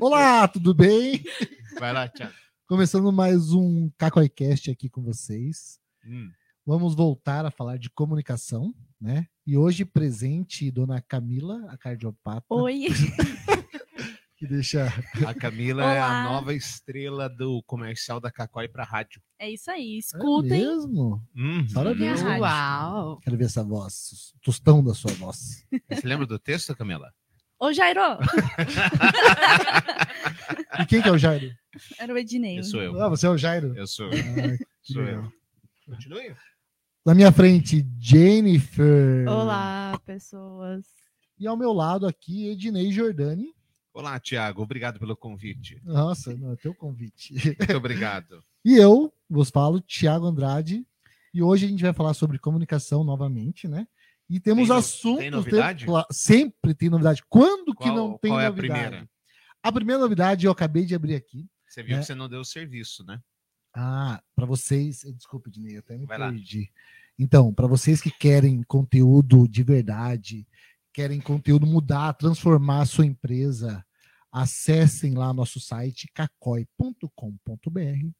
Olá, tudo bem? Vai lá, Thiago. Começando mais um CacoiCast aqui com vocês. Hum. Vamos voltar a falar de comunicação, né? E hoje presente Dona Camila, a cardiopata, Oi. que deixa A Camila é a Olá. nova estrela do comercial da Cacói pra rádio. É isso aí. É Escutem. mesmo? Uhum. Parabéns. Uau! Quero ver essa voz, o tostão da sua voz. Você lembra do texto, Camila? Ô, Jairo. E quem que é o Jairo? Era o Ednei. Eu sou eu. Ah, você é o Jairo? Eu sou Ah, Sou legal. eu. Continue. Na minha frente, Jennifer. Olá, pessoas. E ao meu lado aqui, Ednei Jordani. Olá, Thiago. Obrigado pelo convite. Nossa, não, é teu convite. Muito obrigado. E eu vos falo, Thiago Andrade, e hoje a gente vai falar sobre comunicação novamente, né? E temos Tem assuntos. tem novidade? Cla- Sempre tem novidade. Quando que Qual- não tem qual é a novidade? primeira? A primeira novidade eu acabei de abrir aqui. Você viu É. que você não deu o serviço, né? Ah, para vocês, desculpa, Dinei, eu até me Vai lá. perdi. Então, para vocês que querem conteúdo de verdade, querem conteúdo mudar, transformar a sua empresa, acessem lá nosso site cacoi.com.br.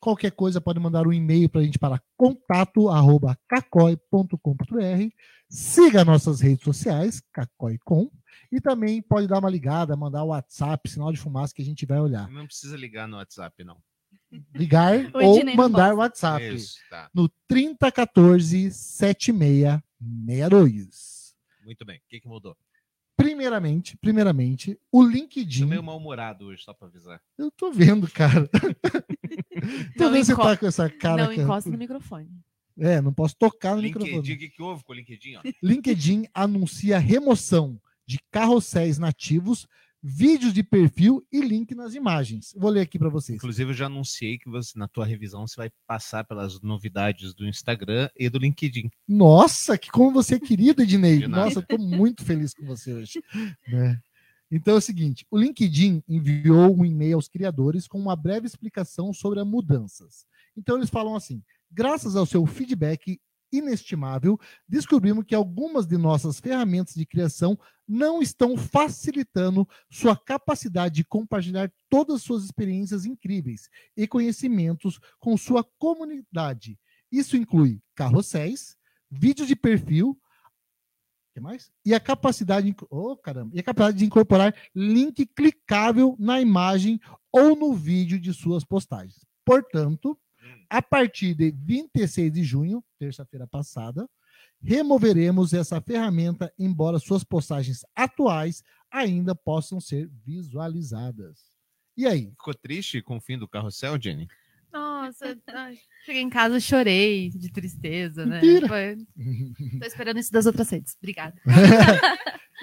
Qualquer coisa pode mandar um e-mail para a gente para contato@cacoi.com.br. Siga nossas redes sociais, cacoicom, e também pode dar uma ligada, mandar o WhatsApp, sinal de fumaça que a gente vai olhar. Não precisa ligar no WhatsApp, não. Ligar O ou mandar. WhatsApp Isso, tá. no 3014 7662. Muito bem. O que, que mudou? Primeiramente, primeiramente, o Tô LinkedIn. meio mal-humorado hoje, só pra avisar. Eu tô vendo, cara. tô vendo você tá com essa cara. não cara. encosta no microfone. É, não posso tocar no LinkedIn, microfone. o que, que houve com o LinkedIn? Ó? LinkedIn anuncia remoção de carrosséis nativos, vídeos de perfil e link nas imagens. Vou ler aqui para vocês. Inclusive, eu já anunciei que você, na tua revisão você vai passar pelas novidades do Instagram e do LinkedIn. Nossa, que como você é querido, Ednei. Nossa, eu tô muito feliz com você hoje. né? Então é o seguinte: o LinkedIn enviou um e-mail aos criadores com uma breve explicação sobre as mudanças. Então eles falam assim: graças ao seu feedback inestimável, descobrimos que algumas de nossas ferramentas de criação não estão facilitando sua capacidade de compartilhar todas as suas experiências incríveis e conhecimentos com sua comunidade. Isso inclui carrosséis, vídeos de perfil, que mais? E a capacidade, de, oh, caramba, e a capacidade de incorporar link clicável na imagem ou no vídeo de suas postagens. Portanto, a partir de 26 de junho, terça-feira passada, removeremos essa ferramenta, embora suas postagens atuais ainda possam ser visualizadas. E aí? Ficou triste com o fim do carrossel, Jenny? Nossa, cheguei em casa, chorei de tristeza, né? Mentira. Foi- Tô esperando isso das outras redes. Obrigada.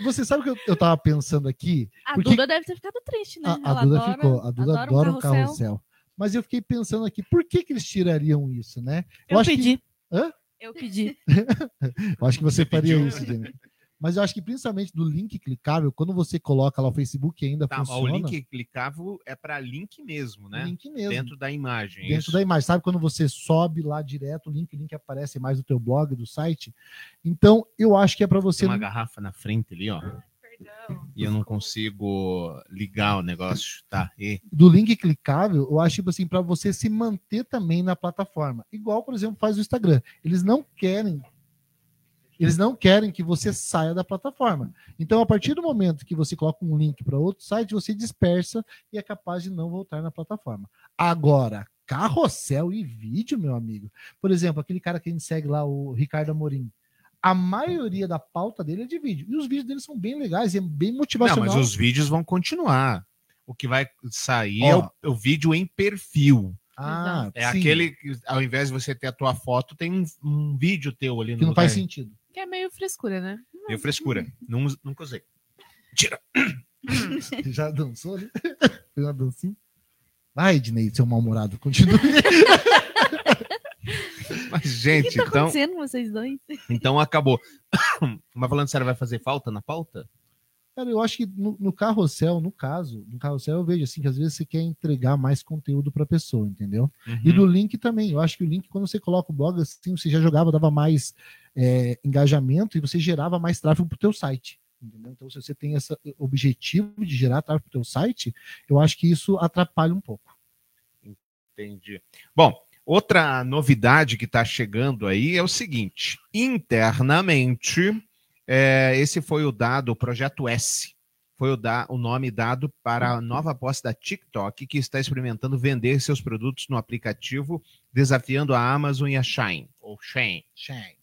Você sabe o que eu, eu tava pensando aqui? A Porque- Duda deve ter ficado triste, né? A, a Duda adora- ficou. A Duda adora, um um carrossel. Mas eu fiquei pensando aqui, por que, que eles tirariam isso, né? Eu, acho pedi. Que, Hã? Eu pedi. eu acho que você, Você faria pediu. isso, Jenny. Mas eu acho que principalmente do link clicável, quando você coloca lá o Facebook ainda Tá, ó, o funciona. link clicável é para link mesmo, né? link mesmo. Dentro da imagem. dentro isso? da imagem. Sabe quando você sobe lá direto, o link, o link aparece mais do teu blog, do site? Então, eu acho que é para você. Tem uma garrafa na frente ali, ó. E eu não consigo ligar o negócio. Tá. E do link clicável, eu acho tipo assim, para você se manter também na plataforma. Igual, por exemplo, faz o Instagram. Eles não querem eles não querem que você saia da plataforma. Então, a partir do momento que você coloca um link para outro site, você dispersa e é capaz de não voltar na plataforma. Agora, carrossel e vídeo, meu amigo. Por exemplo, aquele cara que a gente segue lá, o Ricardo Amorim. A maioria da pauta dele é de vídeo. E os vídeos dele são bem legais e é bem Não, motivacional. mas os vídeos vão continuar. O que vai sair Ó. é o, é o vídeo em perfil. Ah, É sim, aquele que, ao invés de você ter a tua foto, tem um, um vídeo teu ali no que não lugar. faz sentido. Que é meio frescura, né? Meio frescura. Não, nunca usei. Tira. Já dançou, né? Fez uma dancinha. Vai, Ednei, seu mal-humorado, continue. Gente, que tá então, acontecendo com vocês dois? então acabou. Mas falando sério, vai fazer falta na pauta? Cara, eu acho que no, no carrossel, no caso, no carrossel eu vejo assim que às vezes você quer entregar mais conteúdo para a pessoa, entendeu? E Uhum. do link também. Eu acho que o link, quando você coloca o blog, assim, você já jogava, dava mais é, engajamento e você gerava mais tráfego para o teu site. Entendeu? Então, se você tem esse objetivo de gerar tráfego para o teu site, eu acho que isso atrapalha um pouco. Entendi. Bom, outra novidade que está chegando aí é o seguinte: internamente, é, esse foi o dado, o projeto S. Foi o, da, o nome dado para a nova aposta da TikTok, que está experimentando vender seus produtos no aplicativo, desafiando a Amazon e a Shine, ou Shane. Shane.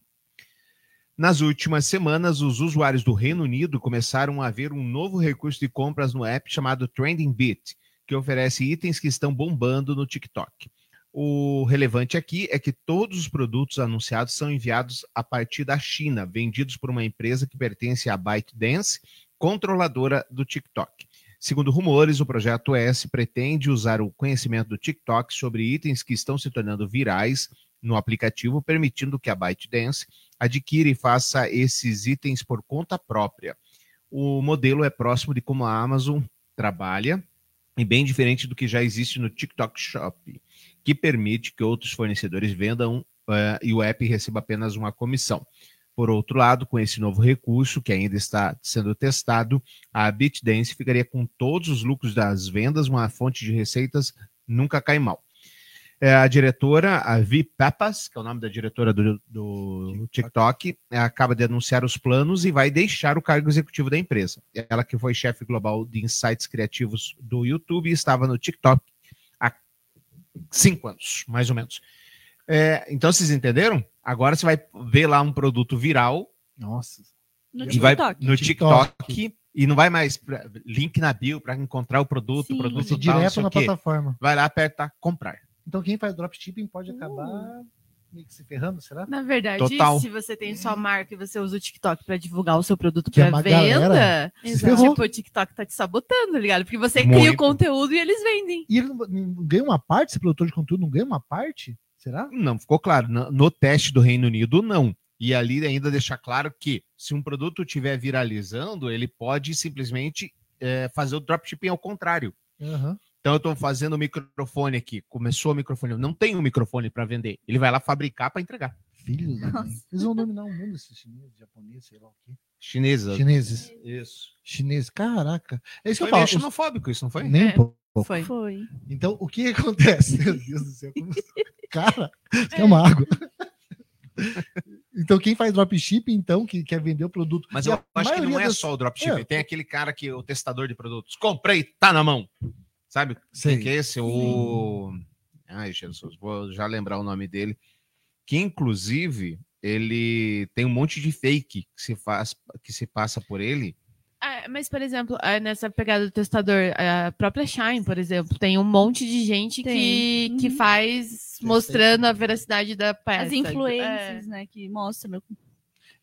Nas últimas semanas, os usuários do Reino Unido começaram a ver um novo recurso de compras no app chamado Trending Bit, que oferece itens que estão bombando no TikTok. O relevante aqui é que todos os produtos anunciados são enviados a partir da China, vendidos por uma empresa que pertence à ByteDance, controladora do TikTok. Segundo rumores, o projeto S pretende usar o conhecimento do TikTok sobre itens que estão se tornando virais no aplicativo, permitindo que a ByteDance adquira e faça esses itens por conta própria. O modelo é próximo de como a Amazon trabalha e bem diferente do que já existe no TikTok Shop, que permite que outros fornecedores vendam uh, e o app receba apenas uma comissão. Por outro lado, com esse novo recurso, que ainda está sendo testado, a BitDance ficaria com todos os lucros das vendas, uma fonte de receitas nunca cai mal. É, a diretora, a Vi Pepas, que é o nome da diretora do, do TikTok, é, acaba de anunciar os planos e vai deixar o cargo executivo da empresa. Ela que foi chefe global de insights criativos do YouTube estava no TikTok cinco anos, mais ou menos. É, então, vocês entenderam? Agora você vai ver lá um produto viral. Nossa. No e vai TikTok. no TikTok. TikTok e não vai mais pra- link na bio para encontrar o produto, Sim. produto tal, não direto na plataforma. Vai lá, aperta comprar. Então, quem faz dropshipping pode acabar meio que se ferrando, será? Na verdade, Total. se você tem sua marca e você usa o TikTok pra divulgar o seu produto Que é venda, tipo, o TikTok tá te sabotando, tá ligado? Porque você Muito. cria o conteúdo e eles vendem. E ele não, não ganha uma parte, esse produtor de conteúdo não ganha uma parte? Será? Não, ficou claro. No, teste do Reino Unido, não. E ali ainda deixar claro que se um produto estiver viralizando, ele pode simplesmente é, fazer o dropshipping ao contrário. Aham. Então eu estou fazendo o microfone aqui. Começou o microfone, eu não tenho microfone para vender. Ele vai lá fabricar para entregar. Filho da mãe. Nossa. Eles vão dominar o mundo, esses chineses, japoneses, sei lá o quê. Chinesa. Chineses. Isso. Chineses, caraca. É isso que Foi eu falo. xenofóbico, isso não foi? Nem um É. pouco. Foi. Foi. Então, o que acontece? Meu Deus do céu. como- Cara, isso é uma água. Então, quem faz dropshipping, então, que quer vender o produto. Mas eu acho que não é das- só o dropshipping. É. Tem aquele cara que o testador de produtos. Comprei, tá na mão. Sabe Sei. quem que é esse? O. Ai, Jesus, vou já lembrar o nome dele. Que inclusive ele tem um monte de fake que se faz, que se passa por ele. Ah, mas, por exemplo, ah, nessa pegada do testador, a própria Shine, por exemplo, tem um monte de gente que, Tem. que Uhum. faz mostrando a veracidade da peça. As influências, né, que mostram.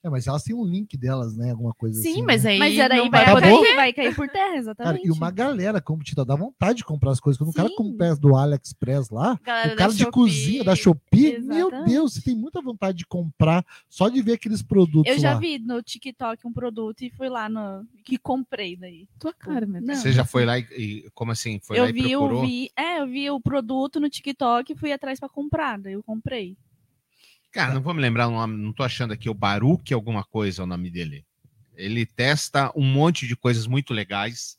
É, mas elas têm um link delas, né? Alguma coisa. Sim, assim. mas né? aí Mas era aí não vai, cair, vai cair por terra, Cara, exatamente. e uma galera como Tita dá vontade de comprar as coisas. Quando o cara Sim. compra do AliExpress lá, Galera o cara de Shopee. cozinha da Shopee, meu Exatamente. Deus, você tem muita vontade de comprar só de ver aqueles produtos Eu já lá. vi no TikTok um produto e fui lá no. que comprei daí. Tua cara, meu Deus. Você já foi lá e, e- como assim? Foi lá eu e vi, eu procurou? vi. É, eu vi o produto no TikTok e fui atrás pra comprar. Daí eu comprei. Cara, não vou me lembrar o nome, não tô achando aqui o Baruch alguma coisa é o nome dele. Ele testa um monte de coisas muito legais.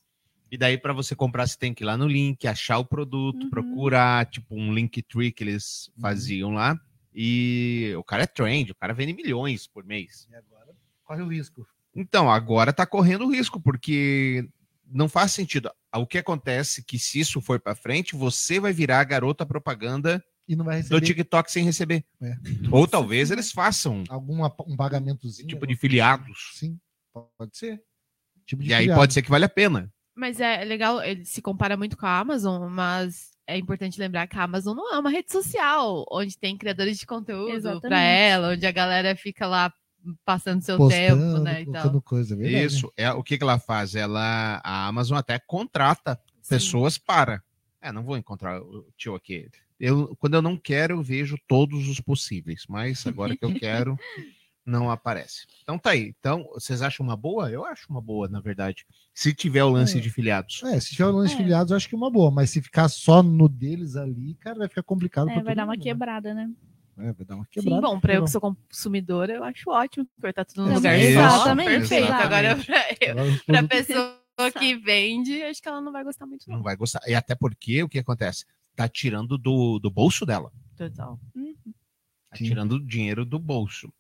E daí para você comprar você tem que ir lá no link, achar o produto, Uhum. procurar tipo um link tree que eles faziam lá. E o cara é trend, o cara vende milhões por mês. E agora corre o risco. Então, agora tá correndo risco, porque não faz sentido. O que acontece é que se isso for para frente, você vai virar a garota propaganda E não vai do receber TikTok sem receber. É. Ou talvez eles façam algum um pagamentozinho. tipo de filiados. Sim, pode ser. Tipo de E aí filiado. pode ser que vale a pena. Mas é legal, ele se compara muito com a Amazon, mas é importante lembrar que a Amazon não é uma rede social onde tem criadores de conteúdo pra ela, onde a galera fica lá passando seu postando, tempo, né, e colocando coisa, é. Isso. É, o que, que ela faz? Ela, a Amazon até contrata Sim. pessoas para. É, não vou encontrar o tio aqui. Eu, quando eu não quero, eu vejo todos os possíveis, mas agora que eu quero, não aparece. Então tá aí. Então, vocês acham uma boa? Eu acho uma boa, na verdade. Se tiver o lance É. de filiados. É, se tiver o lance de É. filiados, eu acho que é uma boa, mas se ficar só no deles ali, cara, vai ficar complicado É, pra vai todo dar uma mundo, né? quebrada, né? É, vai dar uma Sim, quebrada. bom, pra eu que sou consumidora, eu acho ótimo, porque tá tudo no Também, lugar certo. exatamente, Perfeito. exatamente. Agora, pra produtos- pessoa que vende, acho que ela não vai gostar muito, Não não. vai gostar. E até porque o que acontece? Tá tirando do, do bolso dela. Total. Tá Sim. tirando dinheiro do bolso.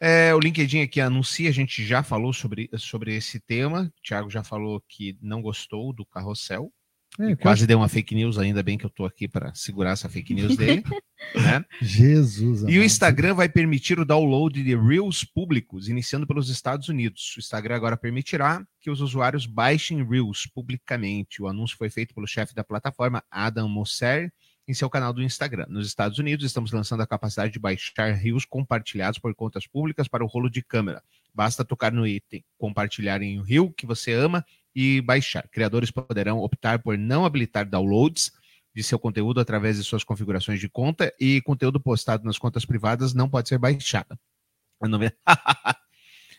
É, o LinkedIn aqui anuncia, a gente já falou sobre, sobre esse tema. O Thiago já falou que não gostou do carrossel. É, E eu quase deu uma fake news, ainda bem que eu tô aqui para segurar essa fake news dele. né? Jesus. E o. Instagram vai permitir o download de Reels públicos, iniciando pelos Estados Unidos. O Instagram agora permitirá que os usuários baixem Reels publicamente. O anúncio foi feito pelo chefe da plataforma, Adam Mosseri, em seu canal do Instagram. Nos Estados Unidos, estamos lançando a capacidade de baixar Reels compartilhados por contas públicas para o rolo de câmera. Basta tocar no item compartilhar em um Reel que você ama e baixar. Criadores poderão optar por não habilitar downloads de seu conteúdo através de suas configurações de conta e conteúdo postado nas contas privadas não pode ser baixado. A novi...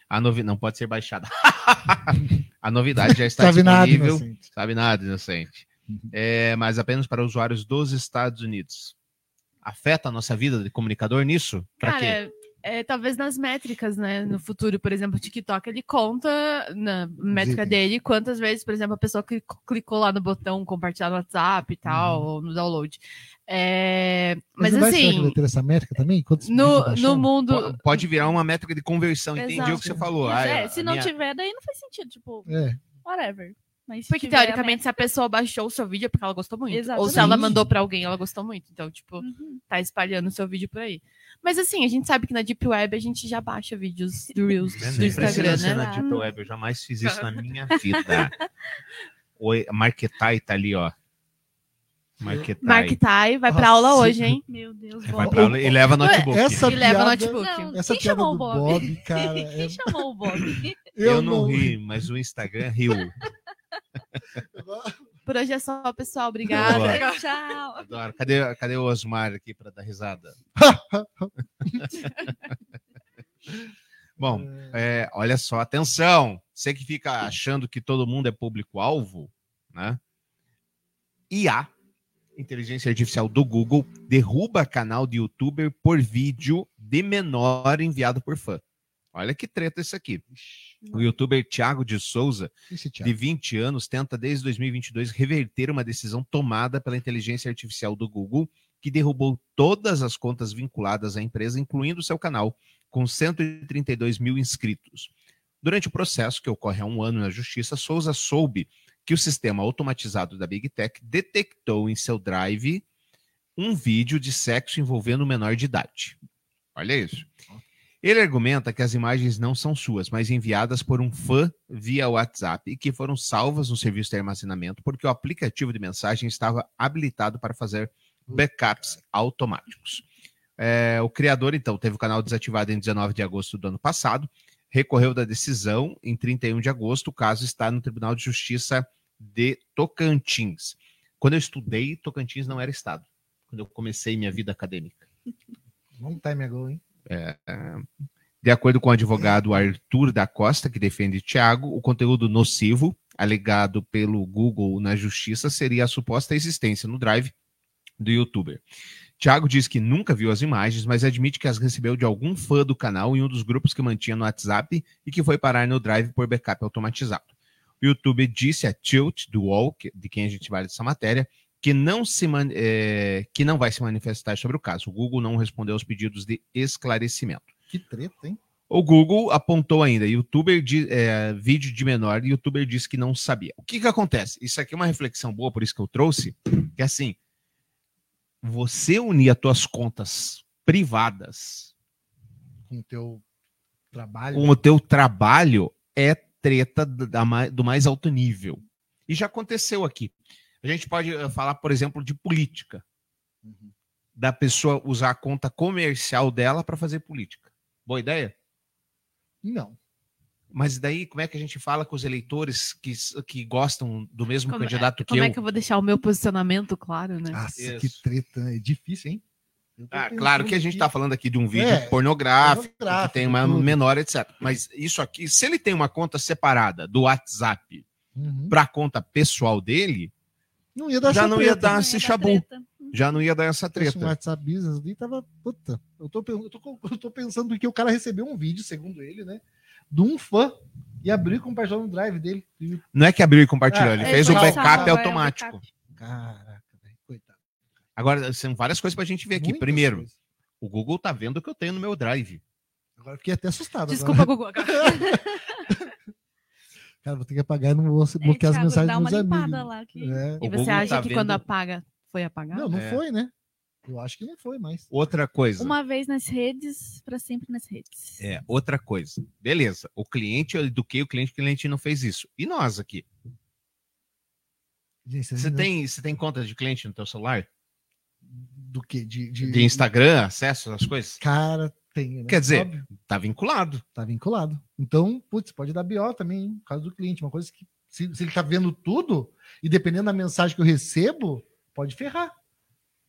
A novi... Não pode ser baixada. a novidade já está Sabe nada, disponível. inocente. Sabe nada, inocente. Uhum. É, mas apenas para usuários dos Estados Unidos. Afeta a nossa vida de comunicador nisso? Pra quê? É, talvez nas métricas, né? No futuro, por exemplo, o TikTok, ele conta na métrica itens. dele quantas vezes, por exemplo, a pessoa que clicou lá no botão compartilhar no WhatsApp e tal, Uhum. ou no download. É, Mas, mas vai assim, vai ter essa métrica também? Quantos no, baixaram? no mundo. Po- Pode virar uma métrica de conversão. Entendi Exato. o que você falou. Ah, é, a se não minha- tiver, daí não faz sentido. Tipo, É, whatever. Mas Porque, teoricamente, se a pessoa baixou o seu vídeo é porque ela gostou muito. Ou se Exatamente. ela mandou pra alguém, ela gostou muito. Então, tipo, Uhum. tá espalhando o seu vídeo por aí. Mas assim, a gente sabe que na Deep Web a gente já baixa vídeos do Reels do Instagram, né? na Deep Web, eu jamais fiz isso na minha vida. Oi, Marketai tá ali, ó. Marketai. Mark Tai vai pra Nossa. aula hoje, hein? Meu Deus, Vai pra aula e leva notebook. Essa E leva piada, notebook. Não, essa quem chamou o Bob? Bob, cara, é- Quem chamou o Bob? Eu, não ri, mas o Instagram riu. Por hoje é só, pessoal. Obrigada. Boa. Tchau. Adoro. Cadê, cadê o Osmar aqui para dar risada? Bom, é, olha só, atenção. Você que fica achando que todo mundo é público-alvo, né? IA, inteligência artificial do Google, derruba canal de youtuber por vídeo de menor enviado por fã. Olha que treta isso aqui. O youtuber Thiago de Souza de 20 anos, tenta desde 2022 reverter uma decisão tomada pela inteligência artificial do Google, que derrubou todas as contas vinculadas à empresa, incluindo seu canal, com 132 mil inscritos. Durante o processo, que ocorre há um ano na Justiça, Souza soube que o sistema automatizado da Big Tech detectou em seu drive um vídeo de sexo envolvendo um menor de idade. Olha isso. Ele argumenta que as imagens não são suas, mas enviadas por um fã via WhatsApp e que foram salvas no serviço de armazenamento porque o aplicativo de mensagem estava habilitado para fazer backups automáticos. É, o criador, então, teve o canal desativado em 19 de agosto do ano passado, recorreu da decisão em 31 de agosto, o caso está no Tribunal de Justiça de Tocantins. Quando eu estudei, Tocantins não era estado, quando eu comecei minha vida acadêmica. Long time ago, hein? De acordo com o advogado Arthur da Costa, que defende Thiago, o conteúdo nocivo, alegado pelo Google na justiça, seria a suposta existência no Drive do youtuber. Thiago diz que nunca viu as imagens, mas admite que as recebeu de algum fã do canal em um dos grupos que mantinha no WhatsApp e que foi parar no Drive por backup automatizado. O youtuber disse a Tilt, do que- de quem a gente vai dessa matéria, que não, se eh, que não vai se manifestar sobre o caso. O Google não respondeu aos pedidos de esclarecimento. Que treta, hein? O Google apontou ainda, youtuber de, é, vídeo de menor, youtuber disse que não sabia. O que que acontece? Isso aqui é uma reflexão boa, por isso que eu trouxe, que é assim, você unir as tuas contas privadas Com o teu trabalho. com o teu trabalho é treta da do mais alto nível. E já aconteceu aqui. A gente pode eh, falar, por exemplo, de política. Uhum. Da pessoa usar a conta comercial dela para fazer política. Boa ideia? Não. Mas daí, como é que a gente fala com os eleitores que, que gostam do mesmo Como, candidato que como eu? é que eu vou deixar o meu posicionamento claro, né? Nossa, Isso. que treta. É difícil, hein? Ah, claro que a gente está falando aqui de um vídeo É, pornográfico, que pornográfico, tem uma tudo. menor, etc. Mas isso aqui, se ele tem uma conta separada do WhatsApp Uhum. para a conta pessoal dele, Não ia dar já essa não ia treta. dar Não esse ia chabu. treta. já não ia dar essa treta. WhatsApp Business ali tava. Puta, eu tô, eu, tô, eu tô pensando que o cara recebeu um vídeo, segundo ele, né? De um fã e abriu e compartilhou no drive dele. E, Não é que abriu e compartilhou, Ah, ele fez o backup salvo, é, o automático. backup. Caraca, velho, coitado. Agora, são várias coisas pra gente ver aqui. Muitas Primeiro, coisas. o Google tá vendo o que eu tenho no meu drive. Agora eu fiquei até assustado. Desculpa, Agora. Gugu. Cara, vou ter que apagar e não vou Ei, bloquear as Thiago, mensagens dá dos uma amigos. limpada lá. Que... É. E você Google acha tá que vendo- quando apaga, foi apagado? Não, não É. foi, né? Eu acho que não foi mais. Outra coisa. Uma vez nas redes, pra sempre nas redes. É, outra coisa. Beleza. O cliente, eu eduquei o cliente, o cliente não fez isso. E nós aqui? Gente, Você tem, você tem conta de cliente no teu celular? Do que? De, de... De Instagram, acesso às coisas? Cara, tem. Né? Quer dizer- Óbvio, Tá vinculado. tá vinculado. Então, putz, pode dar BO também, hein, causa do cliente. Uma coisa que, se, se ele tá vendo tudo, e dependendo da mensagem que eu recebo, pode ferrar.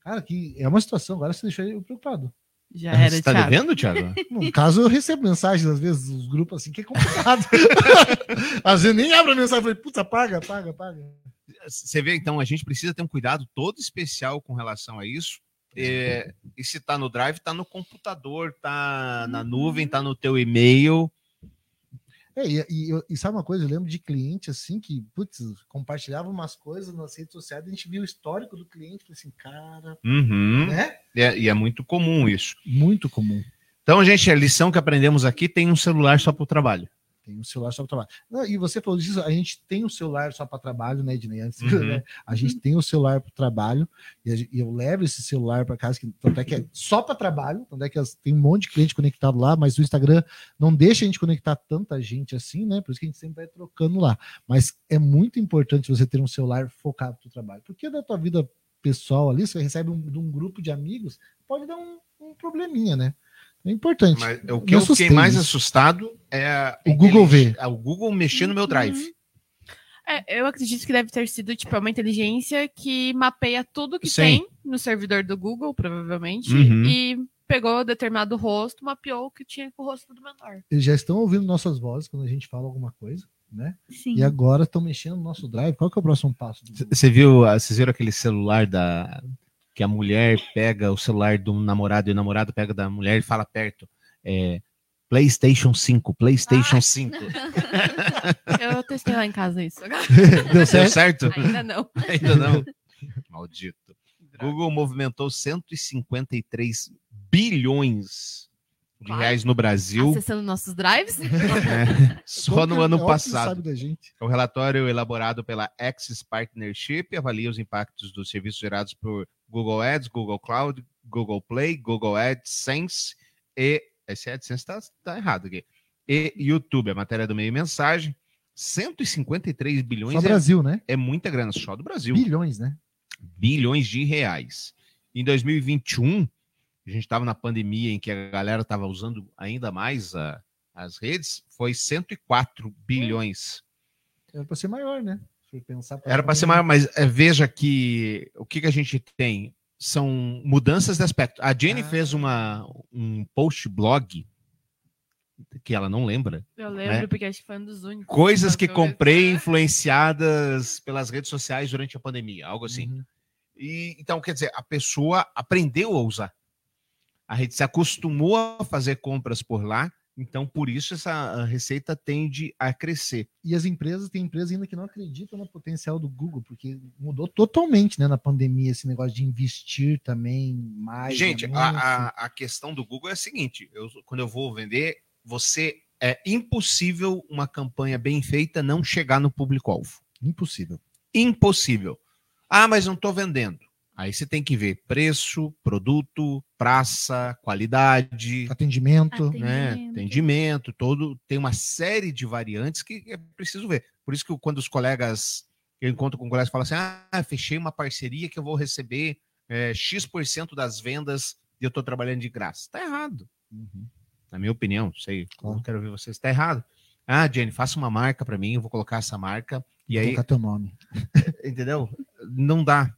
Cara, que é uma situação, agora você deixou eu preocupado. Já era, você tá Thiago. devendo, Thiago? No caso, eu recebo mensagens, às vezes, os grupos assim, que é complicado. às vezes nem abre a mensagem e falei, puta, apaga, apaga, apaga. Você vê, então, a gente precisa ter um cuidado todo especial com relação a isso. É, e se tá no Drive, tá no computador, tá na nuvem, tá no teu e-mail. É, e, e, e sabe uma coisa? Eu lembro de cliente assim que, putz, compartilhava umas coisas nas redes sociais, a gente viu o histórico do cliente, assim, cara, Uhum. né? É, e é muito comum isso. Muito comum. Então, gente, a lição que aprendemos aqui tem um celular só para o trabalho. Tem um celular só para trabalho. E você falou disso, a gente tem o celular só para trabalho, né, Ednei? Antes, Uhum. né? A gente tem o celular para trabalho e, eu levo esse celular para casa, que tanto é que é só para trabalho, tanto é que tem um monte de cliente conectado lá, mas o Instagram não deixa a gente conectar tanta gente assim, né? Por isso que a gente sempre vai trocando lá. Mas é muito importante você ter um celular focado para o trabalho, porque da tua vida pessoal ali, você recebe um, de um grupo de amigos, pode dar um, um probleminha, né? É importante. Mas o que eu assustei fiquei mais isso. assustado é O Google ele- vê. é o Google mexer no meu Drive. Uhum. É, eu acredito que deve ter sido tipo uma inteligência que mapeia tudo que Sim. tem no servidor do Google, provavelmente, Uhum. e pegou determinado rosto, mapeou o que tinha com o rosto do menor. Eles já estão ouvindo nossas vozes quando a gente fala alguma coisa, né? Sim. E agora estão mexendo no nosso drive. Qual que é o próximo passo? Você viu, ah, vocês viram aquele celular da que a mulher pega o celular do namorado e o namorado pega da mulher e fala perto, é, PlayStation 5, PlayStation Ah. 5. Eu testei lá em casa isso. Deu Deu certo? certo? Ainda não. Ainda não. Maldito. Google movimentou 153 bilhões de Vai. reais no Brasil Acessando nossos drives? né, só no é? ano passado. O relatório elaborado pela Axis Partnership avalia os impactos dos serviços gerados por Google Ads, Google Cloud, Google Play, Google AdSense e. Esse AdSense está errado aqui. E YouTube, a matéria do meio mensagem. 153 bilhões Só é, Brasil, né? é muita grana, só do Brasil. Bilhões, né? Bilhões de reais. Em 2021, a gente estava na pandemia em que a galera estava usando ainda mais a- as redes, foi 104 bilhões. Era para ser maior, né? Pensar Era para ser maior, mas é, veja que o que, que a gente tem são mudanças de aspecto. A Jenny Ah. fez uma, um post blog que ela não lembra. Eu lembro, É. porque acho que foi um dos únicos. Coisas que comprei influenciadas pelas redes sociais durante a pandemia, algo assim. Uhum. E, então, quer dizer, a pessoa aprendeu a usar. A rede se acostumou a fazer compras por lá, então por isso essa receita tende a crescer. E as empresas, tem empresas ainda que não acreditam no potencial do Google, porque mudou totalmente, né, na pandemia, esse negócio de investir também mais. Gente, a, a, a questão do Google é a seguinte: eu, quando eu vou vender, você é impossível uma campanha bem feita não chegar no público-alvo. Impossível. Impossível. Ah, mas não estou vendendo. Aí você tem que ver preço, produto, praça, qualidade, Atendimento. né? Atendimento. Atendimento, todo tem uma série de variantes que é preciso ver. Por isso que quando os colegas eu encontro com colegas falam assim: ah, fechei uma parceria que eu vou receber é, X% das vendas e eu estou trabalhando de graça. Está errado. Uhum. Na minha opinião, sei, Claro. não quero ver vocês, está errado. Ah, Jenny, faça uma marca para mim, eu vou colocar essa marca. E Vou aí, colocar teu nome. entendeu? Não dá.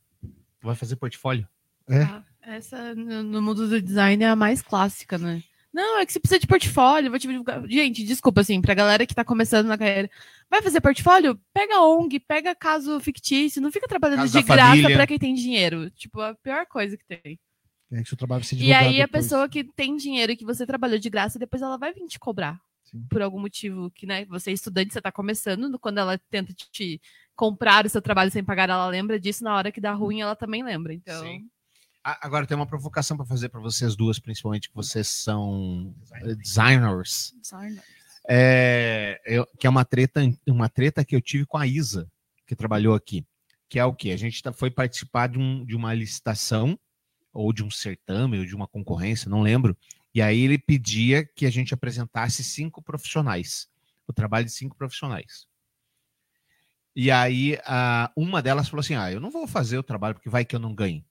Vai fazer portfólio. É. Ah, essa, no, mundo do design, é a mais clássica, né? Não, é que você precisa de portfólio, vou te divulgar. Gente, desculpa, assim, pra galera que tá começando na carreira. Vai fazer portfólio? Pega ONG, pega caso fictício, não fica trabalhando Caso de graça família. pra quem tem dinheiro. Tipo, a pior coisa que tem. É que seu trabalho ser E aí a depois. pessoa que tem dinheiro e que você trabalhou de graça, depois ela vai vir te cobrar. Sim. Por algum motivo que, né, você é estudante, você tá começando, quando ela tenta te, te comprar o seu trabalho sem pagar, ela lembra disso, na hora que dá ruim, ela também lembra. Então, Sim. Agora tem uma provocação para fazer para vocês duas, principalmente que vocês são eh, designers. É, eu- que é uma treta, uma treta que eu tive com a Isa, que trabalhou aqui. Que é o quê? A gente tá- foi participar de, um- de uma licitação, ou de um certame, ou de uma concorrência, não lembro. E aí ele pedia que a gente apresentasse cinco profissionais. O trabalho de cinco profissionais. E aí a- uma delas falou assim: Ah, eu não vou fazer o trabalho porque vai que eu não ganhe.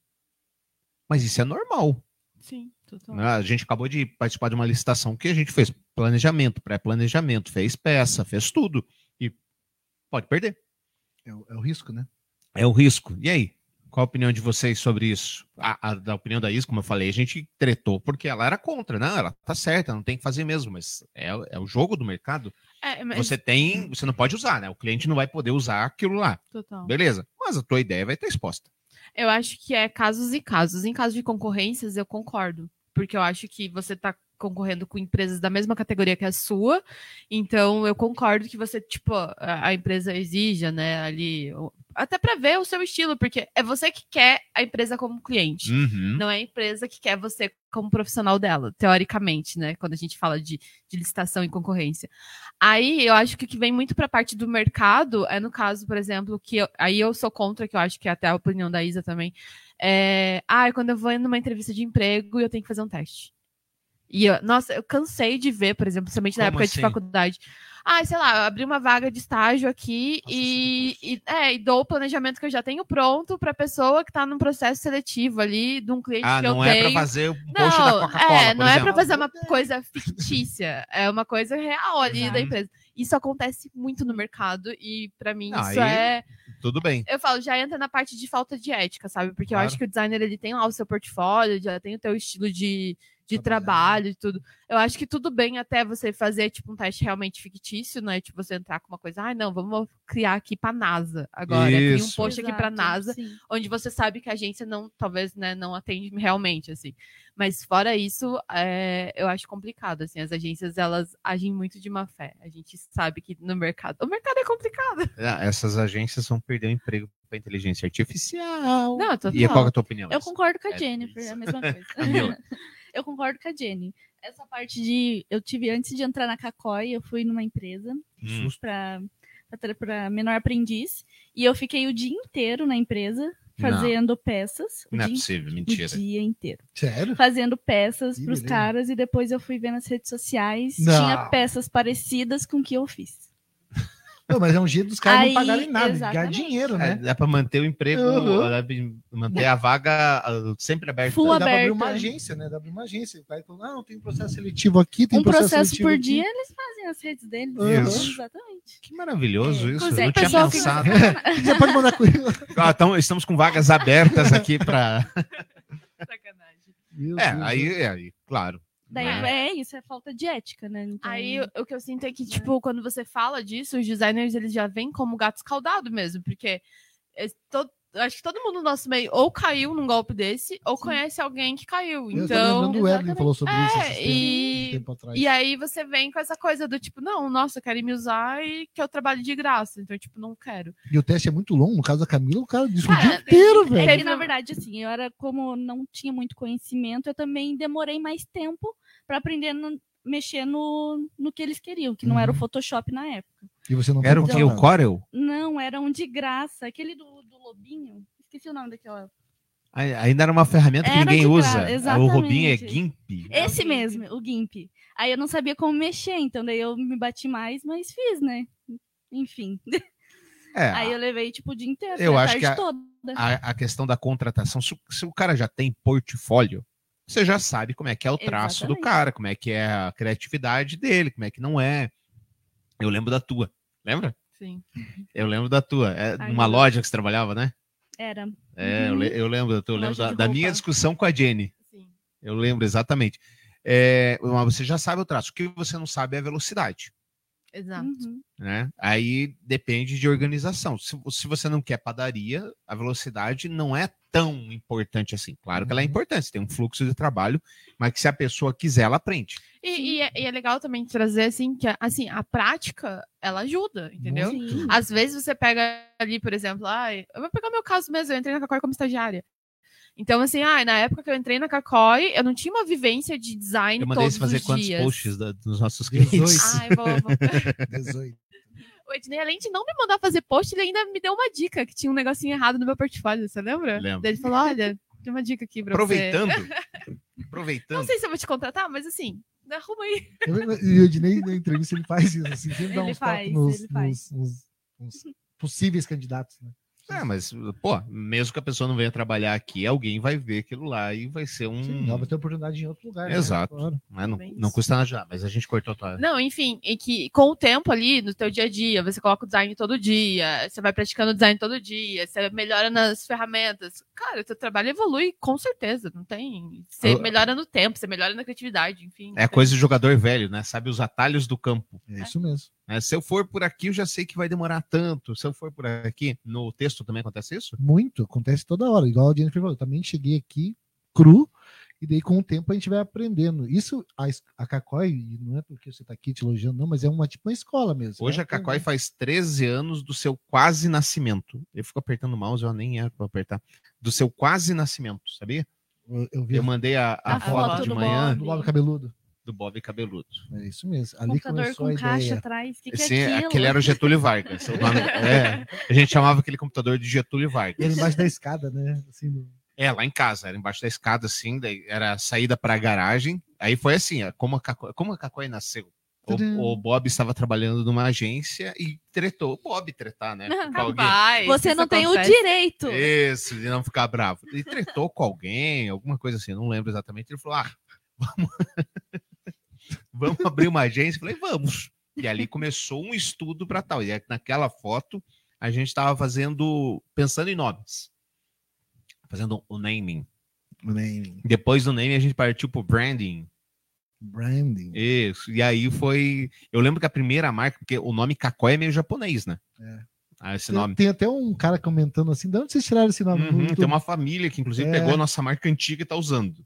Mas isso é normal. sim, total. né? A gente acabou de participar de uma licitação que a gente fez planejamento, pré-planejamento, fez peça, fez tudo. E pode perder. É, o- é o risco, né? É o risco. E aí? Qual a opinião de vocês sobre isso? A, a- da opinião da Is, como eu falei, a gente tretou porque ela era contra, não, ela tá certa, não tem que fazer mesmo, mas é, é o jogo do mercado. É, mas, Você tem, você não pode usar, né? O cliente não vai poder usar aquilo lá. total. Beleza. Mas a tua ideia vai estar exposta. Eu acho que é casos e casos. Em caso de concorrências, eu concordo. Porque eu acho que você está concorrendo com empresas da mesma categoria que a sua. Então, eu concordo que você, tipo, a, a empresa exija, né, ali. Até para ver o seu estilo, porque é você que quer a empresa como cliente. Uhum. Não é a empresa que quer você como profissional dela, teoricamente, né? Quando a gente fala de, de licitação e concorrência. Aí eu acho que o que vem muito para a parte do mercado é no caso, por exemplo, que eu- aí eu sou contra, que eu acho que é até a opinião da Isa também. É, ah, quando eu vou numa entrevista de emprego, eu tenho que fazer um teste. E eu, nossa, eu cansei de ver, por exemplo, principalmente na Como época assim? de faculdade. Ah, sei lá, eu abri uma vaga de estágio aqui Nossa, e, e, é, e dou o planejamento que eu já tenho pronto para pessoa que está num processo seletivo ali, de um cliente Ah, que eu não é tenho. para fazer o post da Não, Coca-Cola, é, não é para fazer uma coisa fictícia, é uma coisa real ali Exato. da empresa. Isso acontece muito no mercado e para mim Ah, isso é, Tudo bem. eu falo, já entra na parte de falta de ética, sabe? Porque Claro. eu acho que o designer ele tem lá o seu portfólio, já tem o teu estilo de, de Trabalhar. trabalho e tudo. Eu acho que tudo bem até você fazer tipo um teste realmente fictício, né? Tipo você entrar com uma coisa, ah, não, vamos criar aqui para NASA agora, cria um Isso. post aqui para Exato, NASA sim. onde você sabe que a agência não, talvez, né, não atende realmente, assim. Mas fora isso, é, eu acho complicado, assim, as agências, elas agem muito de má fé. A gente sabe que no mercado, o mercado é complicado. Ah, essas agências vão perder o emprego para inteligência artificial. Não, total. E qual é a tua opinião? Eu concordo com a É, Jennifer, isso. é a mesma coisa. Eu concordo com a Jenny. Essa parte de. Eu tive, antes de entrar na Cacói, eu fui numa empresa Hum. para para menor aprendiz e eu fiquei o dia inteiro na empresa fazendo peças. O, Não é possível, o mentira. dia inteiro. Sério? Fazendo peças pros beleza. caras e depois eu fui ver nas redes sociais. Não. Tinha peças parecidas com o que eu fiz. Não, mas é um jeito dos caras Aí, não pagarem nada, ganhar exatamente. dinheiro, É, né? dá para manter o emprego, Uhum. dá pra manter a vaga ah, sempre aberta. Full Dá pra abrir uma agência, né? Dá pra abrir uma agência. O cara fala, não, tem processo seletivo aqui, tem um processo seletivo por aqui. dia, eles fazem as redes deles. Isso. Exatamente. Que maravilhoso É, isso. Eu não tinha que- pensado. Você pode mandar currículo. Ah, então, estamos com vagas abertas aqui para. Sacanagem. Meu É, Deus, aí, é, aí, claro. Daí né? é isso, é falta de ética, né? Então, Aí o- o que eu sinto é que, tipo, quando você fala disso, os designers eles já vêm como gato escaldado mesmo, porque é, todo- acho que todo mundo no nosso meio ou caiu num golpe desse, ou Sim. conhece alguém que caiu. Eu Então. lembrando o exatamente. falou sobre isso É, esses tempos, e- um tempo atrás. E aí você vem com essa coisa do tipo, não, nossa, querem me usar e que eu trabalho de graça. Então, tipo, não quero. E o teste é muito longo. No caso da Camila, o cara disse o Ah, dia tem- inteiro, É velho. que, na verdade, assim, eu era como não tinha muito conhecimento, eu também demorei mais tempo para aprender no- mexer no, no que eles queriam, que não era o Uhum. Photoshop na época. E você não Era o que? O. Corel? Não, era um de graça, aquele do, do lobinho. Esqueci o nome daquela. Ai- Ainda era uma ferramenta que Era ninguém usa. graça, O Robinho é exatamente. GIMP. Esse mesmo, o GIMP. Aí eu não sabia como mexer, então daí eu me bati mais, mas fiz, né? Enfim. É, Aí eu levei, tipo, o dia inteiro, Eu a acho que a- a, a questão da contratação, se, o- se o cara já tem portfólio, você já sabe como é que é o traço do Exatamente. cara, como é que é a criatividade dele, como é que não é. Eu lembro da tua, lembra? Sim. Eu lembro da tua. É Ai, meu loja que você trabalhava, né? Era. É, eu, Uhum. le- eu lembro da tua, eu lembro da, da minha discussão com a Jenny. Sim. Eu lembro exatamente. É, mas você já sabe o traço. O que você não sabe é a velocidade. Exato. Uhum. Né? Aí depende de organização. Se, se você não quer padaria, a velocidade não é tão importante assim. Claro que ela é Uhum. importante, tem um fluxo de trabalho, mas que se a pessoa quiser, ela aprende. E, e é, e é legal também trazer assim que assim a prática ela ajuda, entendeu? Muito. Sim. Às vezes você pega ali, por exemplo, ai, eu vou pegar o meu caso mesmo, eu entrei na Cacói como estagiária. Então, assim, ai, na época que eu entrei na Cacói, eu não tinha uma vivência de design Eu mandei todos você fazer os quantos dias. posts da- dos nossos 18. clientes? Ai, vou, vou. 18. O Ednei, além de não me mandar fazer post, ele ainda me deu uma dica, que tinha um negocinho errado no meu portfólio, você lembra? Lembro. Daí Ele falou, olha, tem uma dica aqui pra Aproveitando, você. aproveitando. Não sei se eu vou te contratar, mas assim, arruma aí. E o Ednei, na entrevista, ele faz isso, assim, sempre dá Ele uns faz, nos, ele faz. nos- nos- nos possíveis candidatos, né? É, mas, pô, mesmo que a pessoa não venha trabalhar aqui, alguém vai ver aquilo lá e vai ser um. Sim, vai ter oportunidade em outro lugar. né? Exato. Claro. Mas não, Bem não custa nada, mas a gente cortou a tua. Não, enfim, e que com o tempo ali, no teu dia a dia, você coloca o design todo dia, você vai praticando o design todo dia, você melhora nas ferramentas. Cara, o teu trabalho evolui com certeza, não tem. Você Eu- melhora no tempo, você melhora na criatividade, enfim. É coisa do jogador velho, né? Sabe os atalhos do campo. É isso mesmo. Né? Se eu for por aqui, eu já sei que vai demorar tanto. Se eu for por aqui, no texto também acontece isso? Muito, acontece toda hora. Igual a Jennifer falou, eu também cheguei aqui cru, e daí com o tempo a gente vai aprendendo. Isso, a, a Cacói, e não é porque você está aqui te elogiando, não, mas é uma tipo uma escola mesmo. Hoje Vai a Cacói faz 13 anos do seu quase nascimento. Eu fico apertando o mouse, eu nem era para apertar. Do seu quase nascimento, sabia? Eu, eu vi Eu mandei a, a A foto, foto de manhã do Bob Cabeludo. Do Bob Cabeludo. É isso mesmo. Ali Computador com a caixa atrás. O que, que Esse, é aquilo? aquele era o Getúlio Vargas. o nome- é, a gente chamava aquele computador de Getúlio E era Vargas. embaixo da escada, né? Assim, no- É, lá em casa, era embaixo da escada, assim, daí era a saída para a garagem. Aí foi assim, ó, como a Cacói, como a Cacói nasceu. O, o Bob estava trabalhando numa agência e tretou. O Bob tretar, né? Com alguém. Rapaz, Você não tem o acontece. direito. Isso, de não ficar bravo. Ele tretou com alguém, alguma coisa assim, não lembro exatamente. Ele falou: ah, vamos, vamos abrir uma agência. Falei, vamos. E ali começou um estudo para tal. E naquela foto, a gente estava fazendo, pensando em nomes. Fazendo o naming. Naming, Depois do naming, a gente partiu pro branding. branding. Isso. E aí foi. Eu lembro que a primeira marca, porque o nome Cacói é meio japonês, né? É. Ah, esse Tem, nome. tem até um cara comentando assim, de onde vocês tiraram esse nome? Uhum, tem uma família que, inclusive, É. pegou a nossa marca antiga e tá usando.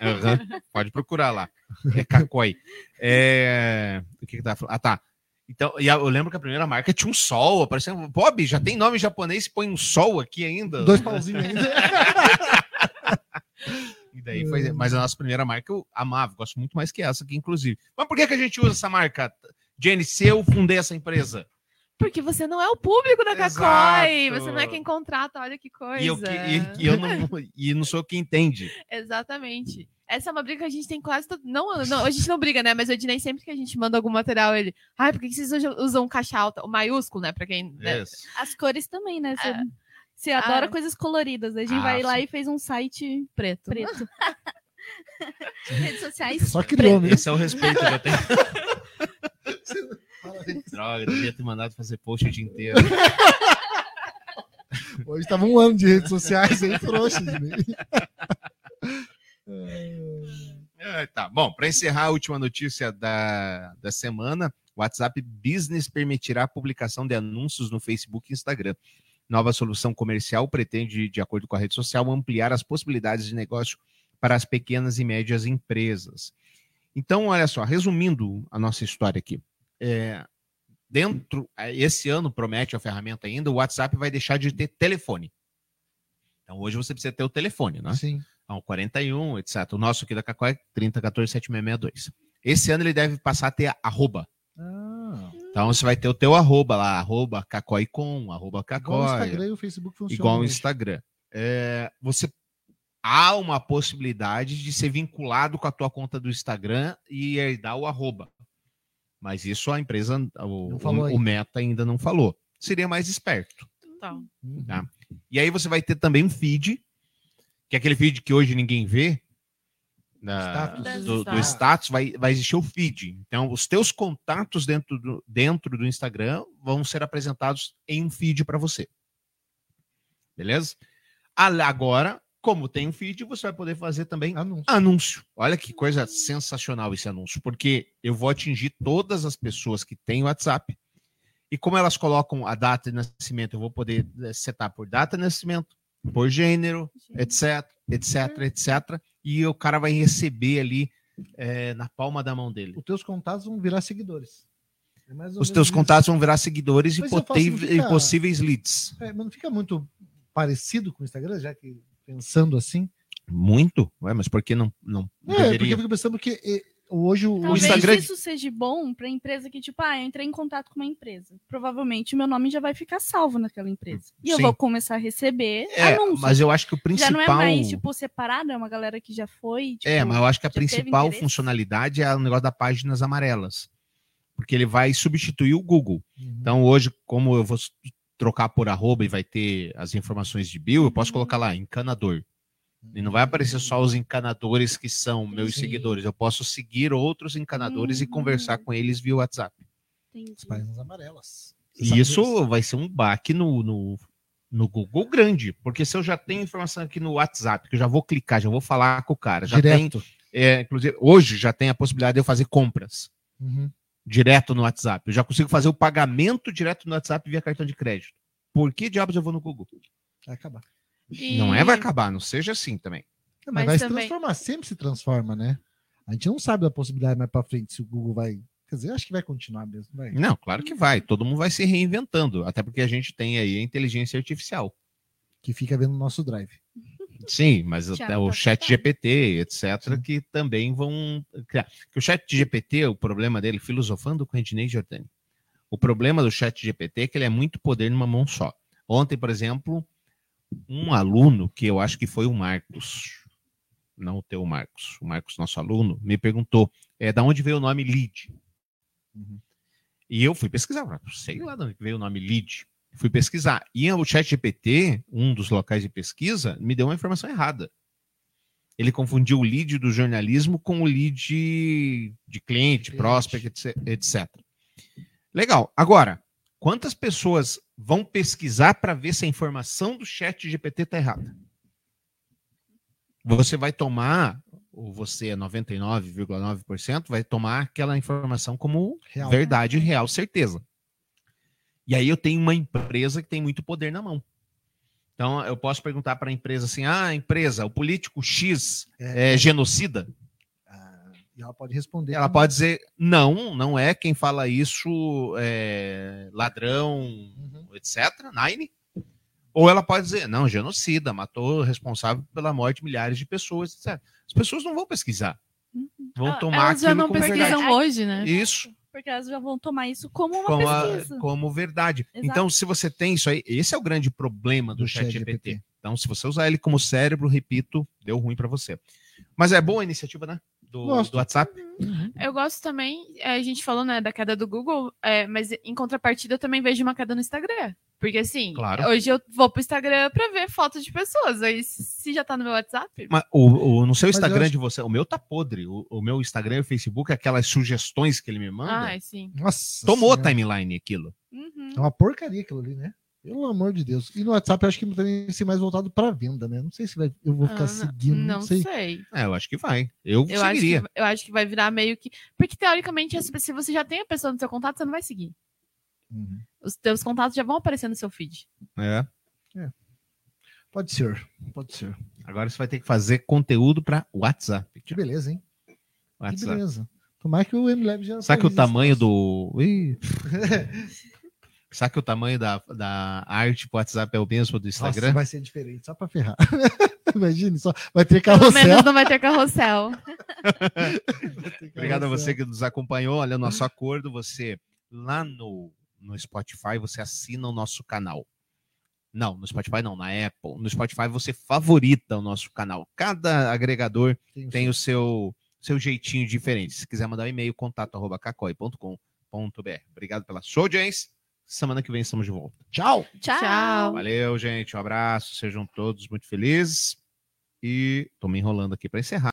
Aham, Pode procurar lá. É Cacói. É... O que que tá falando? Ah, tá. Então, e eu lembro que a primeira marca tinha um sol, aparecendo. Bob, já tem nome japonês e põe um sol aqui ainda. Dois pauzinhos ainda. E daí foi, mas a nossa primeira marca eu amava, gosto muito mais que essa aqui, inclusive. Mas por que, que a gente usa essa marca? Jenny, se eu fundei essa empresa Porque você não é o público da. Cacói, você não é quem contrata, olha que coisa. e eu, e, e eu não, e não sou quem entende. Exatamente. Essa é uma briga que a gente tem quase todo... não, não, a gente não briga, né? Mas o Ednei, sempre que a gente manda algum material, ele. Ai, por que vocês usam- caixa alta? O maiúsculo, né? Pra quem. né? As cores também, né? Você, É. você adora Ah. coisas coloridas. A gente Ah, vai lá sim. e fez um site Preto. preto. Redes sociais. Só criou mesmo. Esse é o respeito que eu tenho. Droga, devia ter mandado fazer post o dia inteiro. Hoje tava um ano de redes sociais aí, trouxa. né? É, tá, bom, para encerrar a última notícia da, da semana, o WhatsApp Business permitirá a publicação de anúncios no Facebook e Instagram. Nova solução comercial pretende, de acordo com a rede social, ampliar as possibilidades de negócio para as pequenas e médias empresas. Então, olha só, resumindo a nossa história aqui. É, dentro, é, esse ano promete a ferramenta ainda, o WhatsApp vai deixar de ter telefone. Então, hoje você precisa ter o telefone, né? Sim. Então, 41, etc. O nosso aqui da Cacó é 30147662. Esse ano ele deve passar a ter arroba. Ah, Então você vai ter o teu arroba lá, arroba cacóicom, arroba igual o cacói, Instagram e o Facebook funcionam. igual o. Instagram. É, você há uma possibilidade de ser vinculado com a tua conta do Instagram e herdar o arroba. Mas isso a empresa, o, o- o. Meta ainda não falou. Seria mais esperto. Total. Uhum. Tá. E aí você vai ter também um feed, que é aquele feed que hoje ninguém vê. da- Status. do, do Status. vai, vai existir o feed. Então, os teus contatos dentro do, dentro do Instagram vão ser apresentados em um feed para você. Beleza? Agora, como tem um feed, você vai poder fazer também Anúncio. anúncio. Olha que coisa sensacional esse anúncio, porque eu vou atingir todas as pessoas que têm WhatsApp. E como elas colocam a data de nascimento, eu vou poder eh, setar por data de nascimento, por gênero, etc, etc, etc. E o cara vai receber ali eh, na palma da mão dele. Os teus contatos vão virar seguidores. É Os teus contatos vão virar seguidores e, Mas pote- não e fica- possíveis leads. É, mas não fica muito parecido com o Instagram, já que pensando assim? Muito? Ué, mas por que não, não É, porque deveria? eu fico pensando que hoje o, o Talvez Instagram- isso seja bom para empresa que, tipo, ah, eu entrei em contato com uma empresa. Provavelmente o meu nome já vai ficar salvo naquela empresa. E eu Sim. vou começar a receber É, anúncios. mas eu acho que o Já principal... não é mais, tipo, separado, é uma galera que já foi. Tipo, É, mas eu acho que a já principal funcionalidade é o negócio das páginas amarelas. Porque ele vai substituir o Google. Uhum. Então, hoje, como eu vou trocar por arroba e vai ter as informações de bio, eu posso Uhum. colocar lá, encanador. E não vai aparecer só os encanadores que são meus Sim. seguidores. Eu posso seguir outros encanadores e Uhum. conversar com eles via WhatsApp. entendi. As páginas amarelas. E isso disso? vai ser um baque no, no, no Google grande. Porque se eu já tenho informação aqui no WhatsApp, que eu já vou clicar, já vou falar com o cara, já tem Direto. é, inclusive, hoje já tem a possibilidade de eu fazer compras Uhum. Direto no WhatsApp. Eu já consigo fazer o pagamento direto no WhatsApp via cartão de crédito. Por que diabos eu vou no Google? Vai acabar. E- Não é vai acabar, não seja assim também. Não, mas, Mas vai se também- transformar, sempre se transforma, né? A gente não sabe da possibilidade mais pra frente se o Google vai. Quer dizer, acho que vai continuar mesmo. Vai. Não, claro que vai. Todo mundo vai se reinventando. Até porque a gente tem aí a inteligência artificial. Que fica vendo o nosso drive. Sim, mas Já até tá o chat testado. GPT, etc., que também vão criar. Que o chat GPT, o problema dele, filosofando com a Ednei Jordani. O problema do chat GPT é que ele é muito poder numa mão só. Ontem, por exemplo, um aluno, que eu acho que foi o Marcos, não o teu Marcos, o Marcos, nosso aluno, me perguntou é, da onde veio o nome lead. Uhum. E eu fui pesquisar, sei lá de onde veio o nome lead. Fui pesquisar. E o chat GPT, um dos locais de pesquisa, me deu uma informação errada. Ele confundiu o lead do jornalismo com o lead de cliente, Cliente. prospect, etc- etc. Legal. Agora, quantas pessoas vão pesquisar para ver se a informação do chat GPT está errada? Você vai tomar, ou você é 99,9%, vai tomar aquela informação como Real. verdade, real, certeza. E aí eu tenho uma empresa que tem muito poder na mão. Então eu posso perguntar para a empresa assim: ah, empresa, o político X É, é genocida? ah, e ela pode responder. Ela pode dizer: não, não é. Quem fala isso é ladrão, Uhum. etc. Nine. Ou ela pode dizer: não, genocida, matou responsável pela morte de milhares de pessoas, etc. As pessoas não vão pesquisar. Vão Ah, tomar Elas já não pesquisam verdade. hoje, né? Isso. Porque elas já vão tomar isso como uma como, a- pesquisa. como verdade. Exato. Então, se você tem isso aí, esse é o grande problema do, Do chat ChatGPT. GPT. Então, se você usar ele como cérebro, repito, deu ruim para você. Mas é boa a iniciativa, né? Do, Gosto. do WhatsApp. Uhum. Eu gosto também, é, a gente falou, né, da queda do Google, é, mas em contrapartida eu também vejo uma queda no Instagram. Porque assim, Claro. hoje eu vou pro Instagram pra ver fotos de pessoas. Aí se já tá no meu WhatsApp, Mas o, o- no seu Instagram acho- de você, o meu tá podre. O, o meu Instagram e o Facebook, aquelas sugestões que ele me manda, ai, sim. Nossa. tomou Senhora. timeline aquilo. Uhum. É uma porcaria aquilo ali, né? Pelo amor de Deus. E no WhatsApp eu acho que não tem ser mais voltado para venda, né? Não sei se vai- eu vou ficar Ah, seguindo, não, não sei. sei. É, eu acho que vai. Eu, Eu acho, seguiria. que, eu acho que vai virar meio que. Porque teoricamente, se se você já tem a pessoa no seu contato, você não vai seguir. Uhum. Os teus contatos já vão aparecer no seu feed. É. Pode ser, pode ser. Agora você vai ter que fazer conteúdo para WhatsApp. Que beleza, hein? Que WhatsApp. beleza. Tomara que o MLab já. Sabe que o tamanho do. Ih. Sabe que o tamanho da, da arte pro WhatsApp é o mesmo do. Instagram? Nossa, vai ser diferente, só para ferrar. Imagine só, vai ter Pelo carrossel. menos não vai ter carrossel. vai ter Obrigado a você que nos acompanhou. Olha o nosso acordo. Você lá no, no Spotify você assina o nosso canal. Não, no Spotify não, na Apple. No Spotify você favorita o nosso canal. Cada agregador Tem o tem o seu seu jeitinho diferente. Se quiser mandar um e-mail, contato@cacoi.com.br. Obrigado pela sua audiência. Semana que vem estamos de volta. Tchau. Tchau. Tchau. Valeu, gente. Um abraço. Sejam todos muito felizes. E tô me enrolando aqui para encerrar.